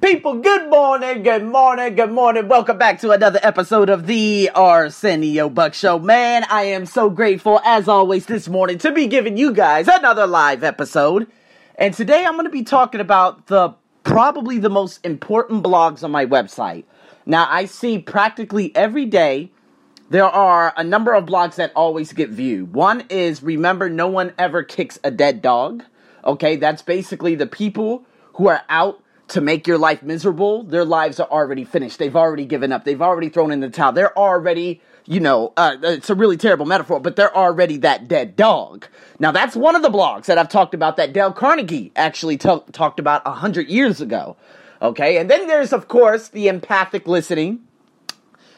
People, good morning, good morning, good morning. Welcome back to another episode of the Arsenio Buck Show. Man, I am so grateful, as always, this morning to be giving you guys another live episode. And today I'm going to be talking about the probably the most important blogs on my website. Now, I see practically every day there are a number of blogs that always get viewed. One is Remember, no one ever kicks a dead dog. Okay, that's basically the people who are out to make your life miserable, their lives are already finished. They've already given up. They've already thrown in the towel. They're already, you know, uh, it's a really terrible metaphor, but they're already that dead dog. Now, that's one of the blogs that I've talked about that Dale Carnegie actually t- talked about a hundred years ago. Okay, and then there's, of course, the empathic listening.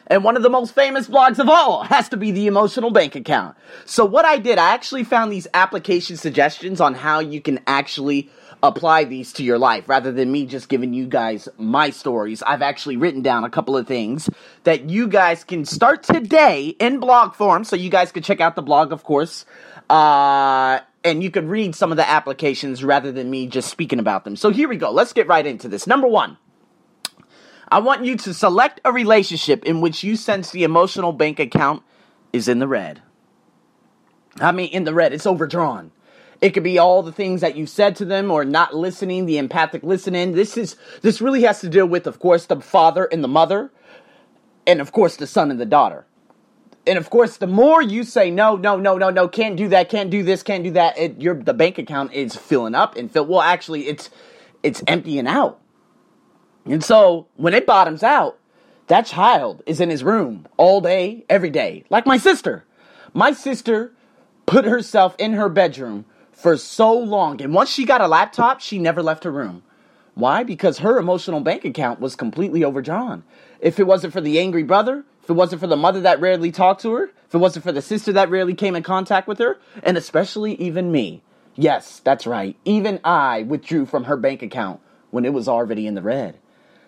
And one of the most famous blogs of all has to be the emotional bank account. So, what I did, I actually found these application suggestions on how you can actually apply these to your life rather than me just giving you guys my stories. I've actually written down a couple of things that you guys can start today in blog form. So you guys can check out the blog, of course. Uh, and you can read some of the applications rather than me just speaking about them. So here we go. Let's get right into this. Number one. I want you to select a relationship in which you sense the emotional bank account is in the red. I mean, in the red, it's overdrawn. It could be all the things that you said to them or not listening, the empathic listening. This is this really has to deal with, of course, the father and the mother, and of course the son and the daughter. And of course, the more you say no, no, no, no, no, can't do that, can't do this, can't do that, it, your the bank account is filling up and fill. Well, actually, it's it's emptying out. And so when it bottoms out, that child is in his room all day, every day, like my sister. My sister put herself in her bedroom for so long. And once she got a laptop, she never left her room. Why? Because her emotional bank account was completely overdrawn. If it wasn't for the angry brother, if it wasn't for the mother that rarely talked to her, if it wasn't for the sister that rarely came in contact with her, and especially even me. Yes, that's right. Even I withdrew from her bank account when it was already in the red.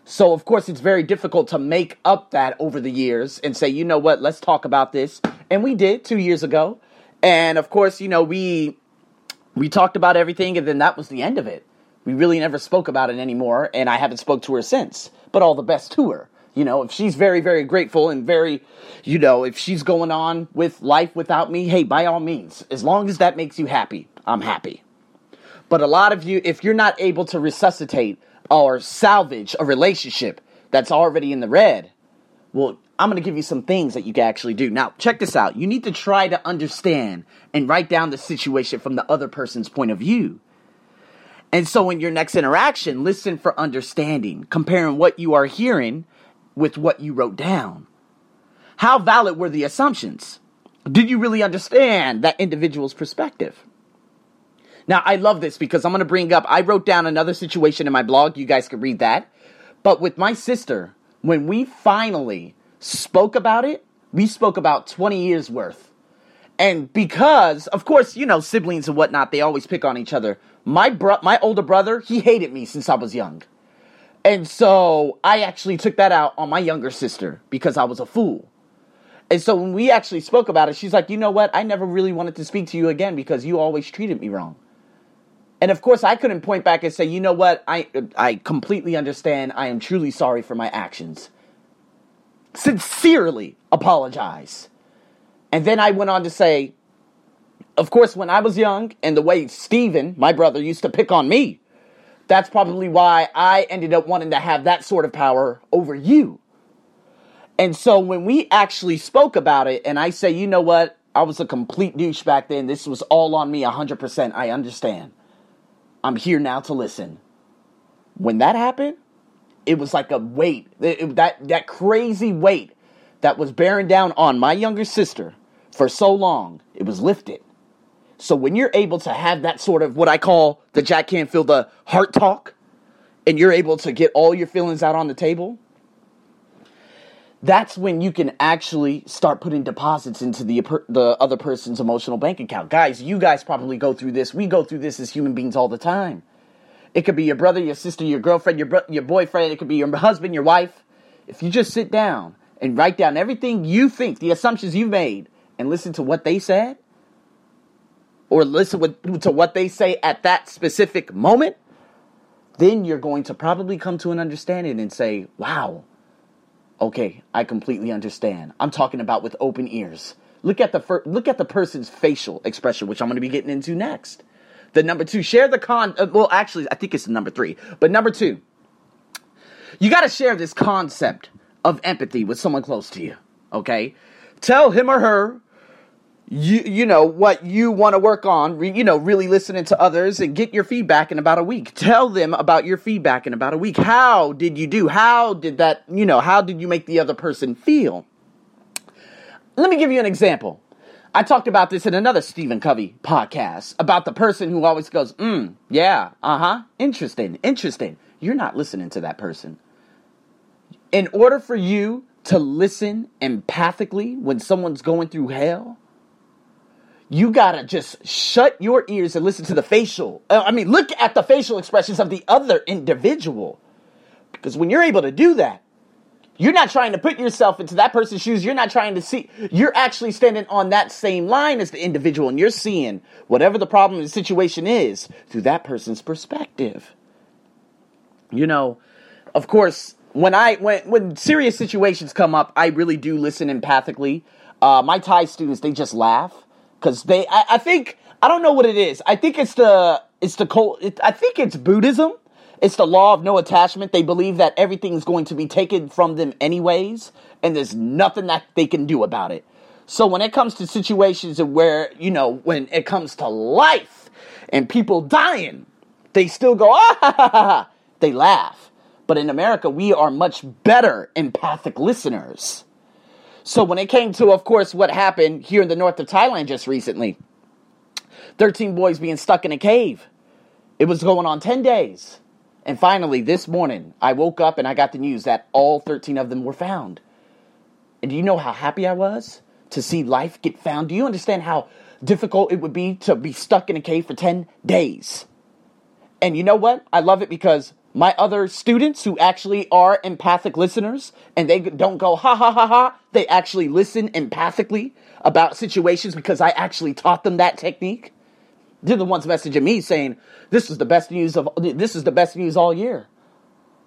So, of course, it's very difficult to make up that over the years and say, you know what, let's talk about this. And we did two years ago. And of course, you know, we we talked about everything and then that was the end of it. We really never spoke about it anymore and I haven't spoke to her since. But all the best to her. You know, if she's very, very grateful and very, you know, if she's going on with life without me, hey, by all means, as long as that makes you happy, I'm happy. But a lot of you, if you're not able to resuscitate or salvage a relationship that's already in the red, well, I'm going to give you some things that you can actually do. Now, check this out. You need to try to understand and write down the situation from the other person's point of view. And so, in your next interaction, listen for understanding, comparing what you are hearing with what you wrote down. How valid were the assumptions? Did you really understand that individual's perspective? Now, I love this because I'm going to bring up, I wrote down another situation in my blog. You guys can read that. But with my sister, when we finally spoke about it, we spoke about 20 years worth. And because, of course, you know, siblings and whatnot, they always pick on each other. My bro- my older brother, he hated me since I was young. And so I actually took that out on my younger sister because I was a fool. And so when we actually spoke about it, she's like, you know what? I never really wanted to speak to you again because you always treated me wrong. And of course, I couldn't point back and say, you know what? I, I completely understand. I am truly sorry for my actions sincerely apologize. And then I went on to say, of course, when I was young and the way Steven, my brother, used to pick on me, that's probably why I ended up wanting to have that sort of power over you. And so when we actually spoke about it, and I say, you know what? I was a complete douche back then. This was all on me 100%. I understand. I'm here now to listen. When that happened, it was like a weight. It, that that crazy weight that was bearing down on my younger sister for so long it was lifted. So when you're able to have that sort of what i call the jack canfield the heart talk and you're able to get all your feelings out on the table that's when you can actually start putting deposits into the the other person's emotional bank account. Guys you guys probably go through this. We go through this as human beings all the time it could be your brother, your sister, your girlfriend, your bro- your boyfriend. It could be your husband, your wife. If you just sit down and write down everything you think, the assumptions you've made, and listen to what they said, or listen with, to what they say at that specific moment, then you're going to probably come to an understanding and say, wow, okay, I completely understand. I'm talking about with open ears. Look at the fir- look at the person's facial expression, which I'm going to be getting into next. The number two, share the con. Uh, well, actually, I think it's the number three, but number two, you got to share this concept of empathy with someone close to you. Okay, tell him or her you you know what you want to work on re, you know really listening to others and get your feedback in about a week. Tell them about your feedback in about a week. How did you do? How did that you know how did you make the other person feel? Let me give you an example i talked about this in another stephen covey podcast about the person who always goes mm yeah uh-huh interesting interesting you're not listening to that person in order for you to listen empathically when someone's going through hell you gotta just shut your ears and listen to the facial. Uh, I mean, look at the facial expressions of the other individual. Because when you're able to do that, you're not trying to put yourself into that person's shoes. You're not trying to see. You're actually standing on that same line as the individual, and you're seeing whatever the problem the situation is through that person's perspective. You know, of course, when I when when serious situations come up, I really do listen empathically. Uh, my Thai students, they just laugh because they I, I, think I don't know what it is. I think it's the it's the cult. It, I think it's Buddhism. It's the law of no attachment. They believe that everything is going to be taken from them anyways, and there's nothing that they can do about it. So when it comes to situations where you know when it comes to life and people dying, they still go ah. They laugh. But in America, we are much better empathic listeners. So when it came to, of course, what happened here in the north of Thailand just recently, 13 boys being stuck in a cave. It was going on 10 days. And finally, this morning, I woke up and I got the news that all 13 of them were found. And do you know how happy I was to see life get found? Do you understand how difficult it would be to be stuck in a cave for 10 days? And you know what? I love it because my other students who actually are empathic listeners and they don't go ha ha ha ha they actually listen empathically about situations because i actually taught them that technique they're the ones messaging me saying this is the best news of this is the best news all year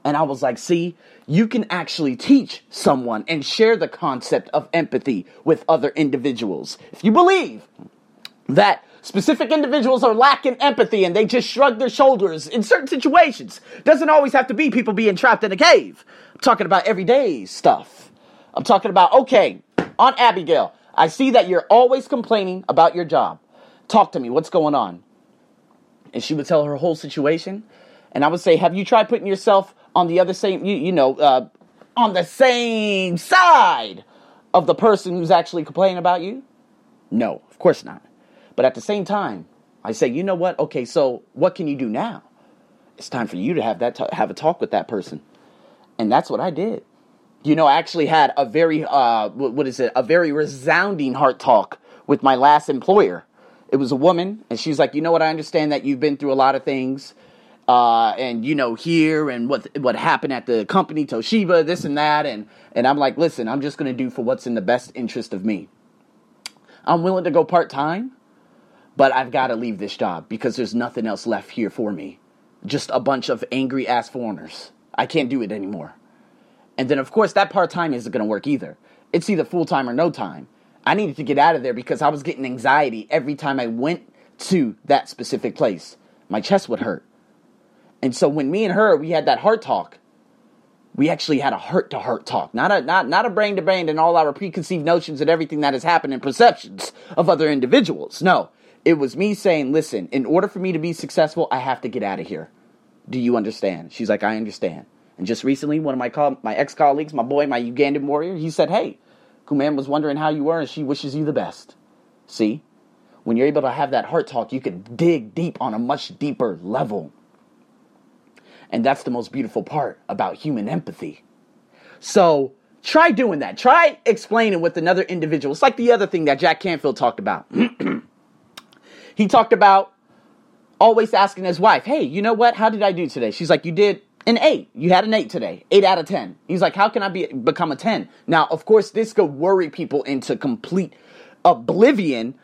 and i was like see you can actually teach someone and share the concept of empathy with other individuals if you believe that Specific individuals are lacking empathy and they just shrug their shoulders in certain situations. Doesn't always have to be people being trapped in a cave. I'm talking about everyday stuff. I'm talking about, okay, Aunt Abigail, I see that you're always complaining about your job. Talk to me. What's going on? And she would tell her whole situation. And I would say, have you tried putting yourself on the other same, you, you know, uh, on the same side of the person who's actually complaining about you? No, of course not. But at the same time, I say, you know what? Okay, so what can you do now? It's time for you to have that t- have a talk with that person, and that's what I did. You know, I actually had a very uh, what is it? A very resounding heart talk with my last employer. It was a woman, and she's like, you know what? I understand that you've been through a lot of things. Uh, and you know here and what what happened at the company Toshiba, this and that, and and I'm like, listen, I'm just gonna do for what's in the best interest of me. I'm willing to go part time, but I've got to leave this job because there's nothing else left here for me. Just a bunch of angry ass foreigners. I can't do it anymore. And then, of course, that part time isn't going to work either. It's either full time or no time. I needed to get out of there because I was getting anxiety every time I went to that specific place. My chest would hurt. And so when me and her, we had that heart talk, we actually had a heart to heart talk, not a not not a brain to brain and all our preconceived notions and everything that has happened and perceptions of other individuals. No, it was me saying, listen, in order for me to be successful, I have to get out of here. Do you understand? She's like, I understand. And just recently, one of my co- my ex colleagues, my boy, my Ugandan warrior, he said, Hey, Kuman was wondering how you were, and she wishes you the best. See? When you're able to have that heart talk, you can dig deep on a much deeper level. And that's the most beautiful part about human empathy. So try doing that. Try explaining with another individual. It's like the other thing that Jack Canfield talked about. He talked about always asking his wife, hey, you know what? How did I do today? She's like, you did an eight. You had an eight today. Eight out of 10. He's like, how can I be, become a 10? Now, of course, this could worry people into complete oblivion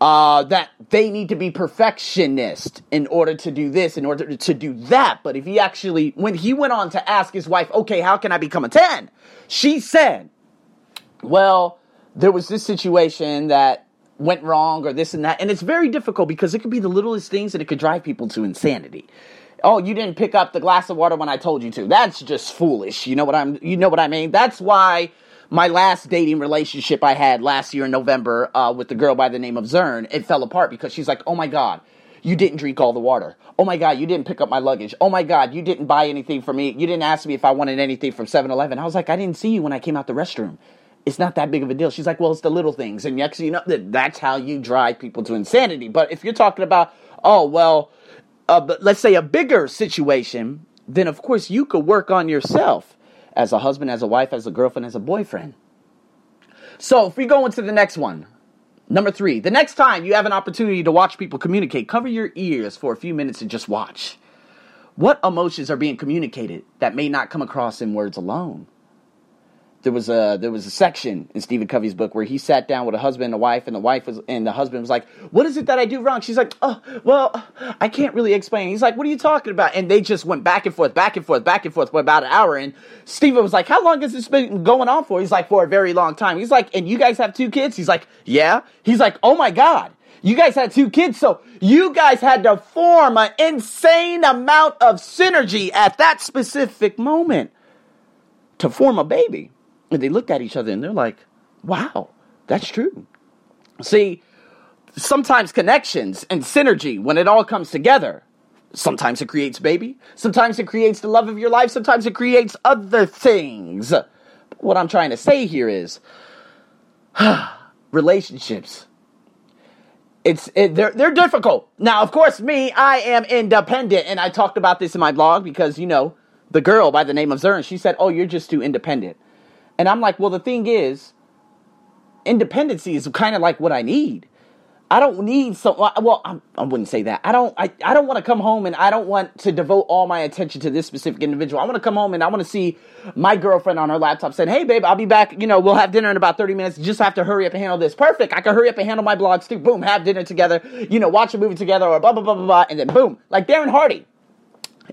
uh, that they need to be perfectionist in order to do this, in order to do that. But if he actually, when he went on to ask his wife, okay, how can I become a 10? She said, well, there was this situation that went wrong or this and that. And it's very difficult because it could be the littlest things and it could drive people to insanity. Oh, you didn't pick up the glass of water when I told you to. That's just foolish. You know what I'm you know what I mean? That's why my last dating relationship I had last year in November uh, with the girl by the name of Zern, it fell apart because she's like, "Oh my god, you didn't drink all the water. Oh my God, you didn't pick up my luggage. Oh my God, you didn't buy anything for me. You didn't ask me if I wanted anything from 7 Eleven. I was like, I didn't see you when I came out the restroom. It's not that big of a deal. She's like, well, it's the little things. And next you know, that that's how you drive people to insanity. But if you're talking about, oh, well, but let's say a bigger situation, then of course you could work on yourself as a husband, as a wife, as a girlfriend, as a boyfriend. So if we go into the next one, number three, the next time you have an opportunity to watch people communicate, cover your ears for a few minutes and just watch. What emotions are being communicated that may not come across in words alone? There was a there was a section in Stephen Covey's book where he sat down with a husband and a wife, and the wife was and the husband was like, "What is it that I do wrong?" She's like, "Oh, well, I can't really explain." He's like, "What are you talking about?" And they just went back and forth, back and forth, back and forth for about an hour. And Stephen was like, "How long has this been going on for?" He's like, "For a very long time." He's like, "And you guys have two kids?" He's like, "Yeah." He's like, "Oh my god." You guys had two kids, so you guys had to form an insane amount of synergy at that specific moment to form a baby. And they looked at each other and they're like, wow, that's true. See, sometimes connections and synergy, when it all comes together, sometimes it creates baby, sometimes it creates the love of your life, sometimes it creates other things. What I'm trying to say here is relationships. It's it, they're they're difficult. Now, of course, me, I am independent, and I talked about this in my blog because you know the girl by the name of Zern, she said, "Oh, you're just too independent." And I'm like, well, the thing is, independency is kind of like what I need. I don't need so well. I, I wouldn't say that. I don't. I, I don't want to come home and I don't want to devote all my attention to this specific individual. I want to come home and I want to see my girlfriend on her laptop saying, "Hey, babe, I'll be back. You know, we'll have dinner in about thirty minutes. Just have to hurry up and handle this. Perfect. I can hurry up and handle my blogs too. Boom, have dinner together. You know, watch a movie together or blah blah blah blah blah, and then boom, like Darren Hardy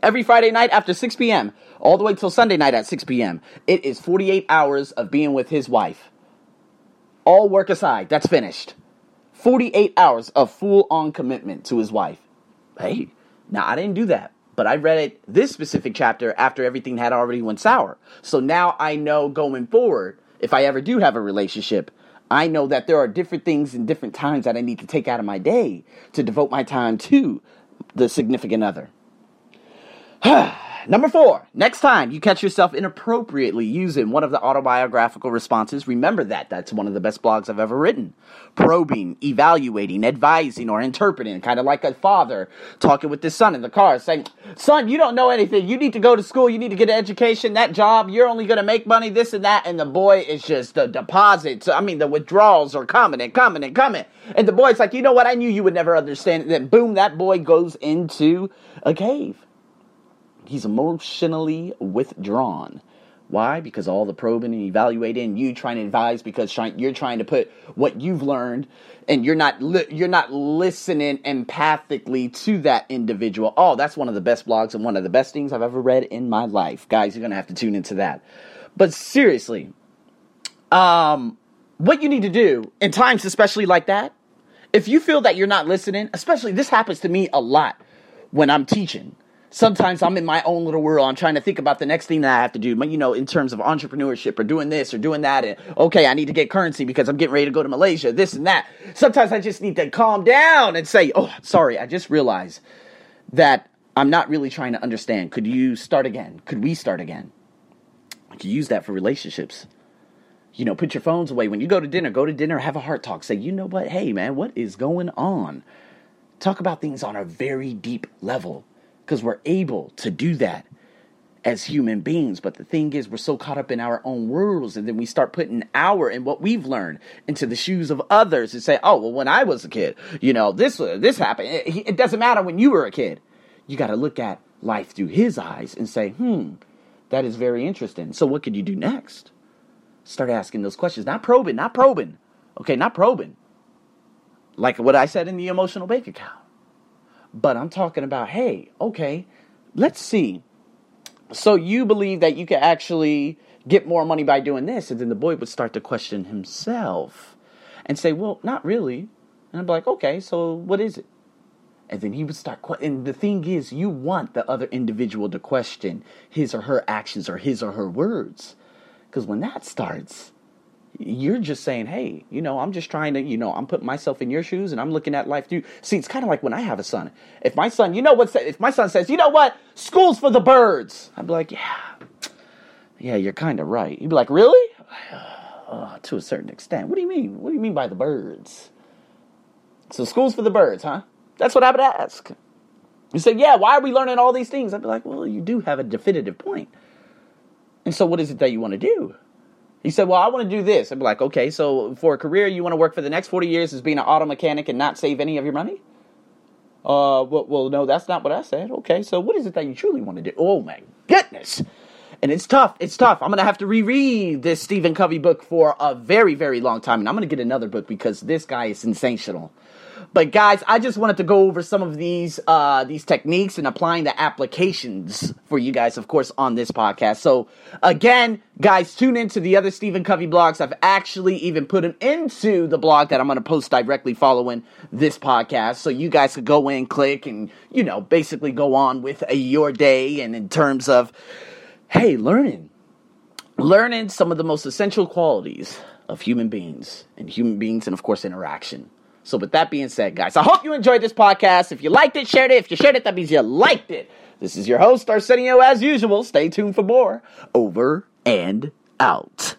every Friday night after 6 p.m., all the way till Sunday night at 6 p.m. It is 48 hours of being with his wife. All work aside, that's finished. 48 hours of full on commitment to his wife. Hey, now I didn't do that, but I read it this specific chapter after everything had already went sour. So now I know going forward, if I ever do have a relationship, I know that there are different things and different times that I need to take out of my day to devote my time to the significant other. Number four, next time you catch yourself inappropriately using one of the autobiographical responses, remember that. That's one of the best blogs I've ever written. Probing, evaluating, advising, or interpreting, kind of like a father talking with his son in the car, saying, Son, you don't know anything. You need to go to school. You need to get an education. That job, you're only going to make money, this and that. And the boy is just the deposits. I mean, the withdrawals are coming and coming and coming. And the boy's like, You know what? I knew you would never understand. And then, boom, that boy goes into a cave he's emotionally withdrawn. Why? Because all the probing and evaluating, you trying to advise because you're trying to put what you've learned, and you're not li- you're not listening empathically to that individual. Oh, that's one of the best blogs and one of the best things I've ever read in my life, guys. You're gonna have to tune into that. But seriously, um, what you need to do in times, especially like that, if you feel that you're not listening, especially this happens to me a lot when I'm teaching sometimes I'm in my own little world. I'm trying to think about the next thing that I have to do, you know, in terms of entrepreneurship or doing this or doing that. And okay, I need to get currency because I'm getting ready to go to Malaysia, this and that. Sometimes I just need to calm down and say, oh, sorry, I just realized that I'm not really trying to understand. Could you start again? Could we start again? I could use that for relationships. You know, put your phones away. When you go to dinner, go to dinner, have a heart talk. Say, you know what? Hey, man, what is going on? Talk about things on a very deep level because we're able to do that as human beings. But the thing is, we're so caught up in our own worlds, and then we start putting our and what we've learned into the shoes of others and say, "Oh, well, when I was a kid, you know, this uh, this happened." It, it doesn't matter when you were a kid. You got to look at life through his eyes and say, "Hmm, that is very interesting." So, what could you do next? Start asking those questions, not probing, not probing. Okay, not probing. like what I said in the emotional bank account. But I'm talking about, hey, okay, let's see. So you believe that you can actually get more money by doing this? And then the boy would start to question himself and say, well, not really. And I'm like, okay, so what is it? And then he would start, and the thing is, you want the other individual to question his or her actions or his or her words. Because when that starts, you're just saying, hey, you know, I'm just trying to, you know, I'm putting myself in your shoes and I'm looking at life through. See, it's kind of like when I have a son. If my son, you know what, if my son says, you know what, school's for the birds, I'd be like, yeah, yeah, you're kind of right. He'd be like, really? Oh, to a certain extent. What do you mean? What do you mean by the birds? So school's for the birds, huh? That's what I would ask. You say, yeah, why are we learning all these things? I'd be like, well, you do have a definitive point. And so what is it that you want to do? He said, Well, I want to do this. I'd be like, Okay, so for a career, you want to work for the next 40 years as being an auto mechanic and not save any of your money? Uh, well, well, no, that's not what I said. Okay, so what is it that you truly want to do? Oh, my goodness. And it's tough. It's tough. I'm going to have to reread this Stephen Covey book for a very, very long time. And I'm going to get another book because this guy is sensational. But guys, I just wanted to go over some of these uh, these techniques and applying the applications for you guys, of course, on this podcast. So again, guys, tune into the other Stephen Covey blogs. I've actually even put them into the blog that I'm going to post directly following this podcast, so you guys could go in, click, and you know, basically go on with a, your day. And in terms of, hey, learning, learning some of the most essential qualities of human beings and human beings, and of course, interaction. So, with that being said, guys, I hope you enjoyed this podcast. If you liked it, shared it. If you shared it, that means you liked it. This is your host, Arsenio, as usual. Stay tuned for more. Over and out.